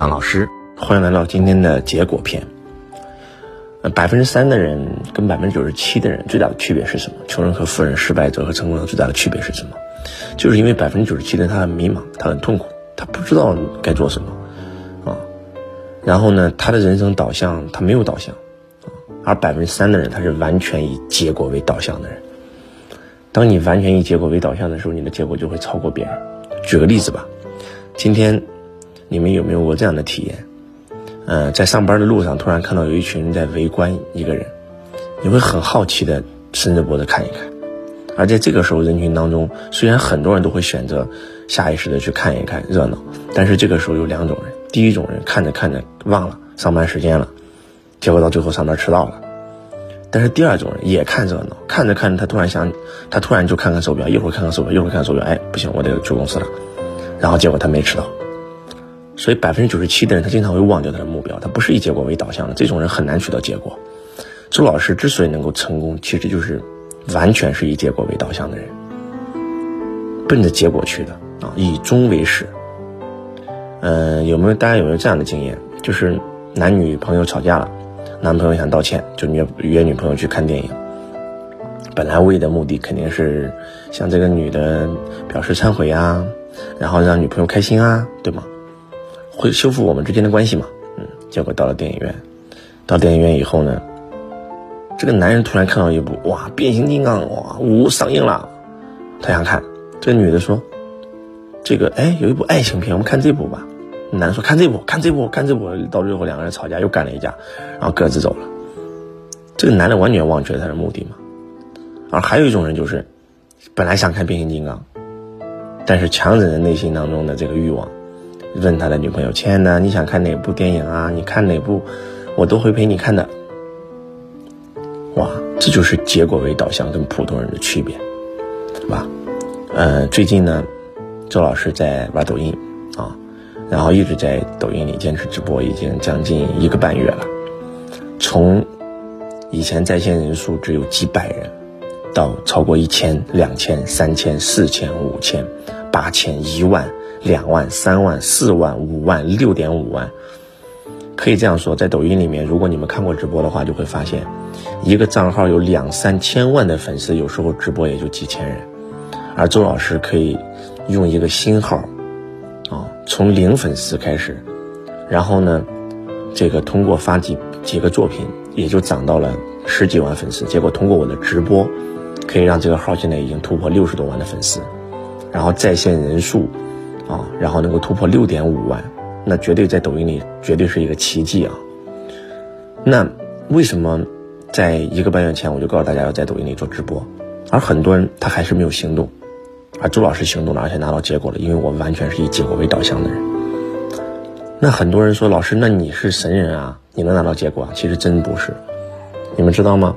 张老师，欢迎来到今天的结果篇。呃，百分之三的人跟百分之九十七的人最大的区别是什么？穷人和富人，失败者和成功者最大的区别是什么？就是因为百分之九十七的人他很迷茫，他很痛苦，他不知道该做什么啊。然后呢，他的人生导向他没有导向啊。而百分之三的人，他是完全以结果为导向的人。当你完全以结果为导向的时候，你的结果就会超过别人。举个例子吧，今天。你们有没有过这样的体验？嗯，在上班的路上，突然看到有一群人在围观一个人，你会很好奇的伸着脖子看一看。而在这个时候，人群当中，虽然很多人都会选择下意识的去看一看热闹，但是这个时候有两种人：第一种人看着看着忘了上班时间了，结果到最后上班迟到了；但是第二种人也看热闹，看着看着他突然想，他突然就看看手表，一会儿看看手表，一会儿看手表，哎，不行，我得去公司了，然后结果他没迟到。所以百分之九十七的人，他经常会忘掉他的目标，他不是以结果为导向的，这种人很难取得结果。周老师之所以能够成功，其实就是完全是以结果为导向的人，奔着结果去的啊，以终为始。嗯，有没有大家有没有这样的经验？就是男女朋友吵架了，男朋友想道歉，就约约女朋友去看电影，本来为的目的肯定是向这个女的表示忏悔啊，然后让女朋友开心啊，对吗？会修复我们之间的关系嘛？嗯，结果到了电影院，到电影院以后呢，这个男人突然看到一部哇，变形金刚哇五上映了，他想看。这女的说：“这个哎，有一部爱情片，我们看这部吧。”男的说：“看这部，看这部，看这部。”到最后两个人吵架，又干了一架，然后各自走了。这个男的完全忘却了他的目的嘛。而还有一种人就是，本来想看变形金刚，但是强忍着内心当中的这个欲望。问他的女朋友：“亲爱的，你想看哪部电影啊？你看哪部，我都会陪你看的。”哇，这就是结果为导向跟普通人的区别，是吧？呃，最近呢，周老师在玩抖音啊，然后一直在抖音里坚持直播，已经将近一个半月了。从以前在线人数只有几百人，到超过一千、两千、三千、四千、五千、八千、一万。两万、三万、四万、五万、六点五万，可以这样说，在抖音里面，如果你们看过直播的话，就会发现，一个账号有两三千万的粉丝，有时候直播也就几千人，而周老师可以用一个新号，啊，从零粉丝开始，然后呢，这个通过发几几个作品，也就涨到了十几万粉丝，结果通过我的直播，可以让这个号现在已经突破六十多万的粉丝，然后在线人数。啊，然后能够突破六点五万，那绝对在抖音里绝对是一个奇迹啊！那为什么在一个半月前我就告诉大家要在抖音里做直播，而很多人他还是没有行动，而周老师行动了，而且拿到结果了，因为我完全是以结果为导向的人。那很多人说老师，那你是神人啊，你能拿到结果啊？其实真不是，你们知道吗？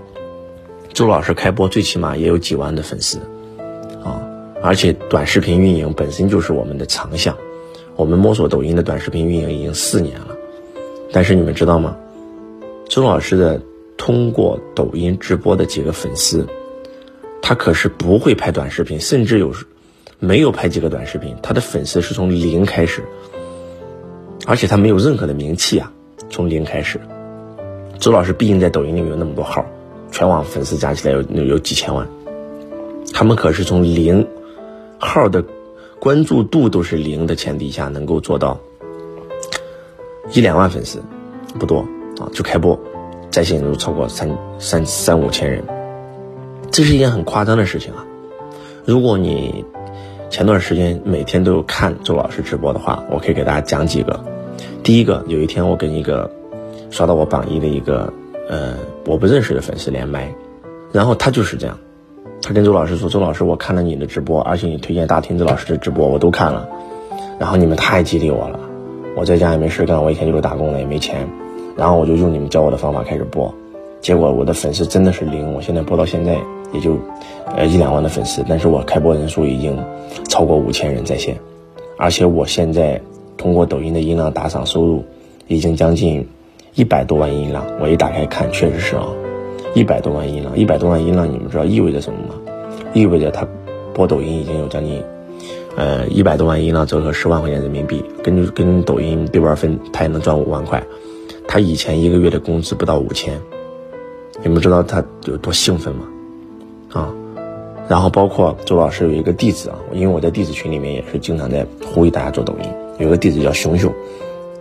周老师开播最起码也有几万的粉丝。而且短视频运营本身就是我们的长项，我们摸索抖音的短视频运营已经四年了，但是你们知道吗？周老师的通过抖音直播的几个粉丝，他可是不会拍短视频，甚至有没有拍几个短视频，他的粉丝是从零开始，而且他没有任何的名气啊，从零开始。周老师毕竟在抖音里面有那么多号，全网粉丝加起来有有几千万，他们可是从零。号的关注度都是零的前提下，能够做到一两万粉丝，不多啊，就开播，在线人数超过三三三五千人，这是一件很夸张的事情啊！如果你前段时间每天都有看周老师直播的话，我可以给大家讲几个。第一个，有一天我跟一个刷到我榜一的一个呃我不认识的粉丝连麦，然后他就是这样。他跟周老师说：“周老师，我看了你的直播，而且你推荐大亭子老师的直播，我都看了。然后你们太激励我了，我在家也没事干，我一天就是打工的，也没钱。然后我就用你们教我的方法开始播，结果我的粉丝真的是零。我现在播到现在也就，呃一两万的粉丝，但是我开播人数已经超过五千人在线，而且我现在通过抖音的音浪打赏收入已经将近一百多万音浪。我一打开看，确实是啊。”一百多万音浪，一百多万音浪，你们知道意味着什么吗？意味着他播抖音已经有将近呃，一百多万音浪折合十万块钱人民币，跟跟抖音对半分，他也能赚五万块。他以前一个月的工资不到五千，你们知道他有多兴奋吗？啊，然后包括周老师有一个弟子啊，因为我在弟子群里面也是经常在呼吁大家做抖音，有个弟子叫熊熊，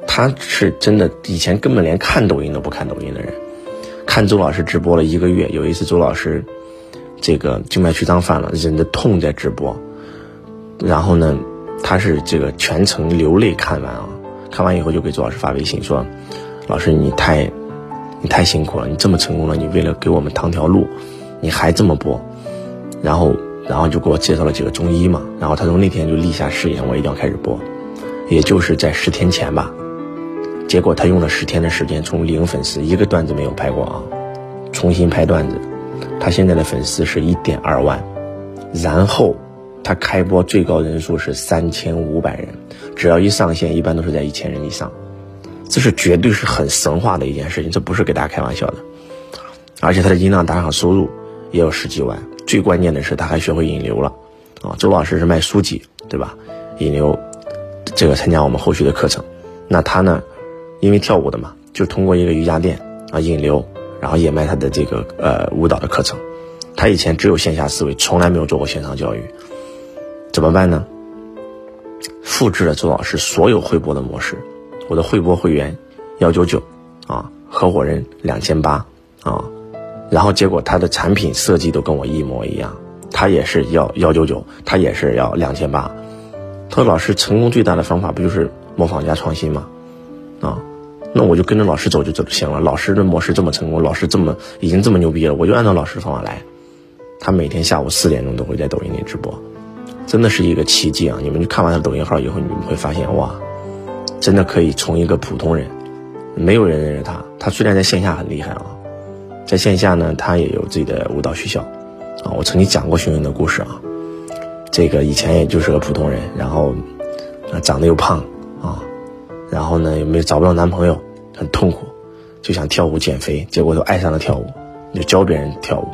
他是真的以前根本连看抖音都不看抖音的人，看周老师直播了一个月，有一次周老师这个静脉曲张犯了，忍着痛在直播。然后呢，他是这个全程流泪看完啊，看完以后就给周老师发微信说：“老师你太，你太辛苦了，你这么成功了，你为了给我们趟条路，你还这么播。”然后，然后就给我介绍了几个中医嘛。然后他从那天就立下誓言，我一定要开始播。也就是在十天前吧，结果他用了十天的时间，从零粉丝一个段子没有拍过啊，重新拍段子，他现在的粉丝是一点二万，然后。他开播最高人数是三千五百人，只要一上线，一般都是在一千人以上，这是绝对是很神话的一件事情，这不是给大家开玩笑的。而且他的音浪打赏收入也有十几万，最关键的是他还学会引流了，啊，周老师是卖书籍，对吧？引流，这个参加我们后续的课程，那他呢，因为跳舞的嘛，就通过一个瑜伽垫啊引流，然后也卖他的这个呃舞蹈的课程，他以前只有线下思维，从来没有做过线上教育。怎么办呢？复制了周老师所有会播的模式，我的会播会员幺九九啊，合伙人两千八啊，然后结果他的产品设计都跟我一模一样，他也是要幺九九，他也是要两千八。他说：“老师，成功最大的方法不就是模仿加创新吗？那我就跟着老师走就就行了。老师的模式这么成功，老师这么已经这么牛逼了，我就按照老师的方法来。他每天下午四点钟都会在抖音里直播。”真的是一个奇迹啊！你们去看完他抖音号以后，你们会发现哇，真的可以从一个普通人，没有人认识他。他虽然在线下很厉害啊，在线下呢，他也有自己的舞蹈学校啊。我曾经讲过熊熊的故事啊，这个以前也就是个普通人，然后长得又胖啊，然后呢又没找不到男朋友，很痛苦，就想跳舞减肥，结果就爱上了跳舞，就教别人跳舞，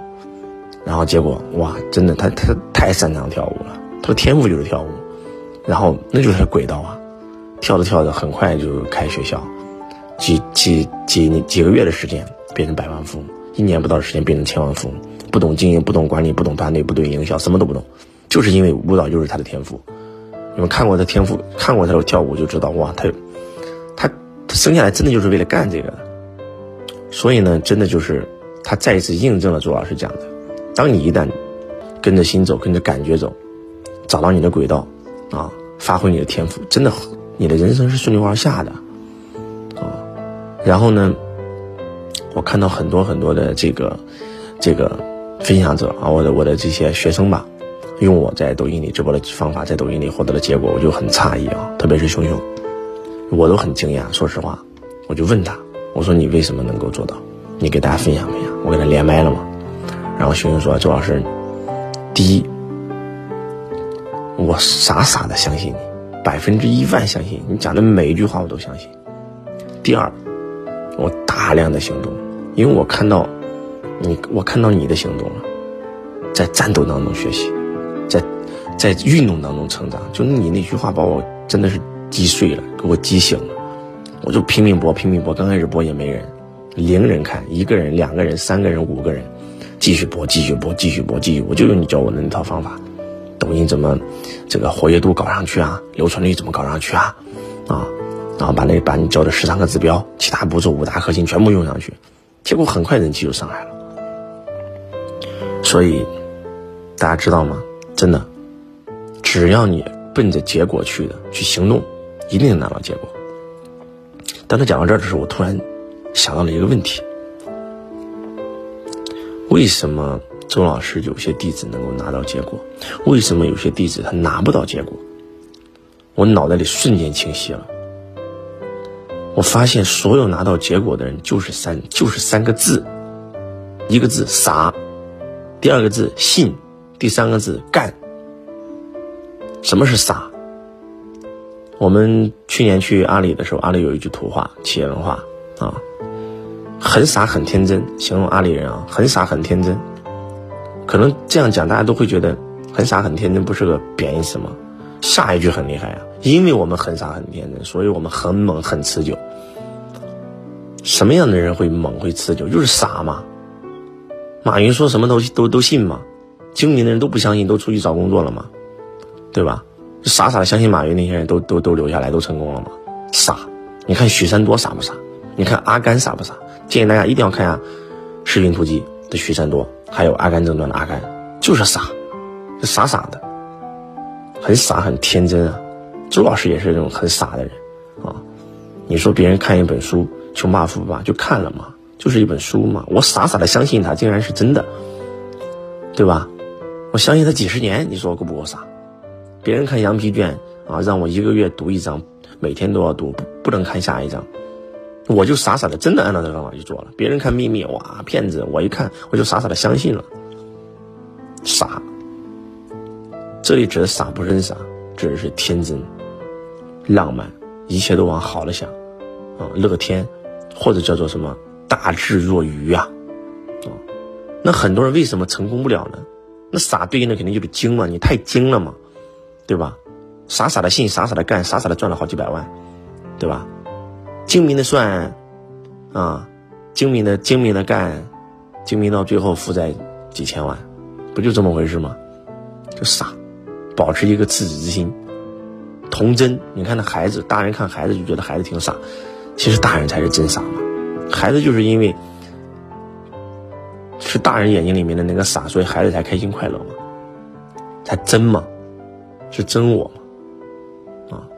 然后结果哇，真的他他太擅长跳舞了。他的天赋就是跳舞，然后那就是他的轨道啊，跳着跳着很快就开学校，几几几几个月的时间变成百万富翁，一年不到的时间变成千万富翁，不懂经营，不懂管理，不懂团队，不懂营销，什么都不懂，就是因为舞蹈就是他的天赋。你们看过他天赋，看过他的跳舞就知道，哇，他他生下来真的就是为了干这个，所以呢，真的就是他再一次印证了周老师讲的，当你一旦跟着心走，跟着感觉走。找到你的轨道，啊，发挥你的天赋，真的，你的人生是顺流而下的，啊，然后呢，我看到很多很多的这个这个分享者啊，我的我的这些学生吧，用我在抖音里直播的方法，在抖音里获得的结果，我就很诧异啊，特别是熊熊，我都很惊讶，说实话，我就问他，我说你为什么能够做到？你给大家分享分享，我给他连麦了嘛，然后熊熊说，周老师，第一。我傻傻的相信你，百分之一万相信你讲的每一句话我都相信。第二，我大量的行动，因为我看到你，我看到你的行动了，在战斗当中学习，在在运动当中成长。就你那句话把我真的是击碎了，给我击醒了。我就拼命播，拼命播。刚开始播也没人，零人看，一个人、两个人、三个人、五个人，继续播，继续播，继续播，继续。我就用你教我的那套方法。抖音怎么这个活跃度搞上去啊？留存率怎么搞上去啊？啊，然后把那把你教的十三个指标、其他步骤、五大核心全部用上去，结果很快人气就上来了。所以大家知道吗？真的，只要你奔着结果去的，去行动，一定能拿到结果。当他讲到这儿的时候，我突然想到了一个问题：为什么？周老师有些弟子能够拿到结果，为什么有些弟子他拿不到结果？我脑袋里瞬间清晰了。我发现所有拿到结果的人就是三，就是三个字，一个字傻，第二个字信，第三个字干。什么是傻？我们去年去阿里的时候，阿里有一句土话，企业文化啊，很傻很天真，形容阿里人啊，很傻很天真。可能这样讲，大家都会觉得很傻很天真，不是个贬义词吗？下一句很厉害啊，因为我们很傻很天真，所以我们很猛很持久。什么样的人会猛会持久？就是傻嘛。马云说什么都都都信嘛，精明的人都不相信，都出去找工作了嘛，对吧？傻傻的相信马云那些人都都都留下来都成功了嘛？傻。你看许三多傻不傻？你看阿甘傻不傻？建议大家一定要看一下《士兵突击》的许三多，还有《阿甘正传》的阿甘，就是傻，就傻傻的，很傻很天真啊。周老师也是这种很傻的人啊。你说别人看一本书。穷爸富爸就看了嘛，就是一本书嘛，我傻傻的相信他竟然是真的，对吧？我相信他几十年，你说我够不够傻？别人看羊皮卷啊，让我一个月读一章，每天都要读，不不能看下一章，我就傻傻的真的按照这个方法去做了。别人看秘密，哇，骗子！我一看，我就傻傻的相信了，傻。这里指的傻不是傻，指的是天真、浪漫，一切都往好了想，啊，乐天。或者叫做什么大智若愚啊，啊，那很多人为什么成功不了呢？那傻对应的肯定就是精嘛，你太精了嘛，对吧？傻傻的信，傻傻的干，傻傻的赚了好几百万，对吧？精明的算，啊，精明的精明的干，精明到最后负债几千万，不就这么回事吗？就傻，保持一个赤子之心，童真。你看那孩子，大人看孩子就觉得孩子挺傻。其实大人才是真傻嘛，孩子就是因为是大人眼睛里面的那个傻，所以孩子才开心快乐嘛，才真嘛，是真我嘛，啊，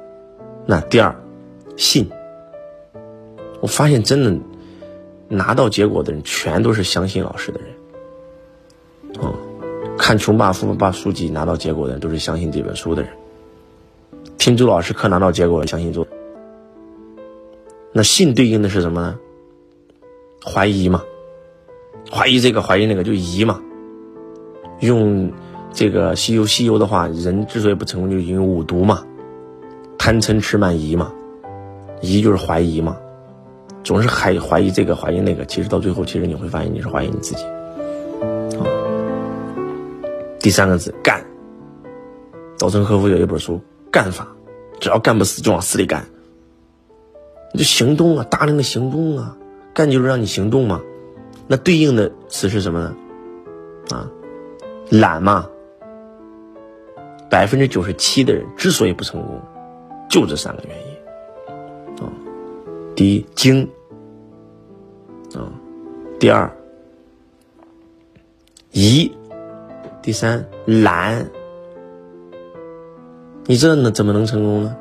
那第二，信，我发现真的拿到结果的人全都是相信老师的人，啊，看《穷爸富爸》书籍拿到结果的人都是相信这本书的人，听周老师课拿到结果相信周。那信对应的是什么呢？怀疑嘛，怀疑这个怀疑那个就疑嘛。用这个西游西游的话，人之所以不成功，就是因为五毒嘛，贪嗔痴慢疑嘛，疑就是怀疑嘛，总是还怀疑这个怀疑那个，其实到最后，其实你会发现你是怀疑你自己。啊第三个字干，稻盛和夫有一本书《干法》，只要干不死就往死里干。你就行动啊，大量的行动啊，干就是让你行动嘛。那对应的词是什么呢？啊，懒嘛。百分之九十七的人之所以不成功，就这三个原因。啊，第一精，啊，第二疑，第三懒。你这呢怎么能成功呢？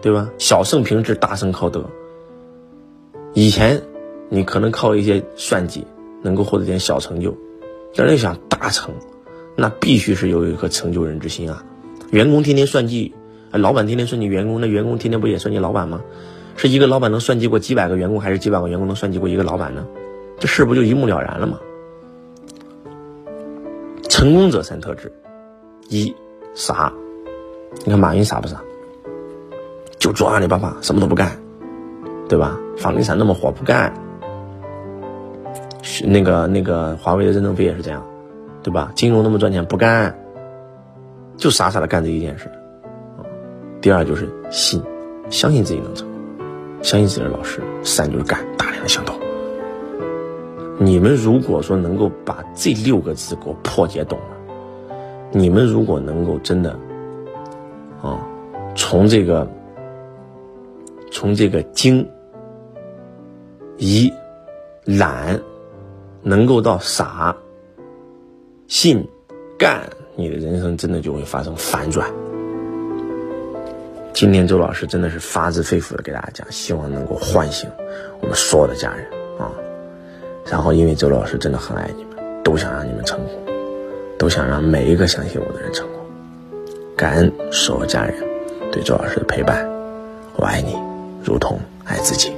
对吧？小胜凭智，大胜靠德。以前你可能靠一些算计能够获得点小成就，但是想大成，那必须是有一颗成就人之心啊！员工天天算计，老板天天算计员工，那员工天天不也算计老板吗？是一个老板能算计过几百个员工，还是几百个员工能算计过一个老板呢？这事不就一目了然了吗？成功者三特质：一傻，你看马云傻不傻？就做阿里巴巴，什么都不干，对吧？房地产那么火，不干。那个那个华为的任正非也是这样，对吧？金融那么赚钱，不干，就傻傻的干这一件事。第二就是信，相信自己能成，相信自己的老师。三就是干，大量的行动。你们如果说能够把这六个字给我破解懂了，你们如果能够真的，啊，从这个。从这个精、疑、懒，能够到傻、信、干，你的人生真的就会发生反转。今天周老师真的是发自肺腑的给大家讲，希望能够唤醒我们所有的家人啊。然后，因为周老师真的很爱你们，都想让你们成功，都想让每一个相信我的人成功。感恩所有家人对周老师的陪伴，我爱你。如同爱自己。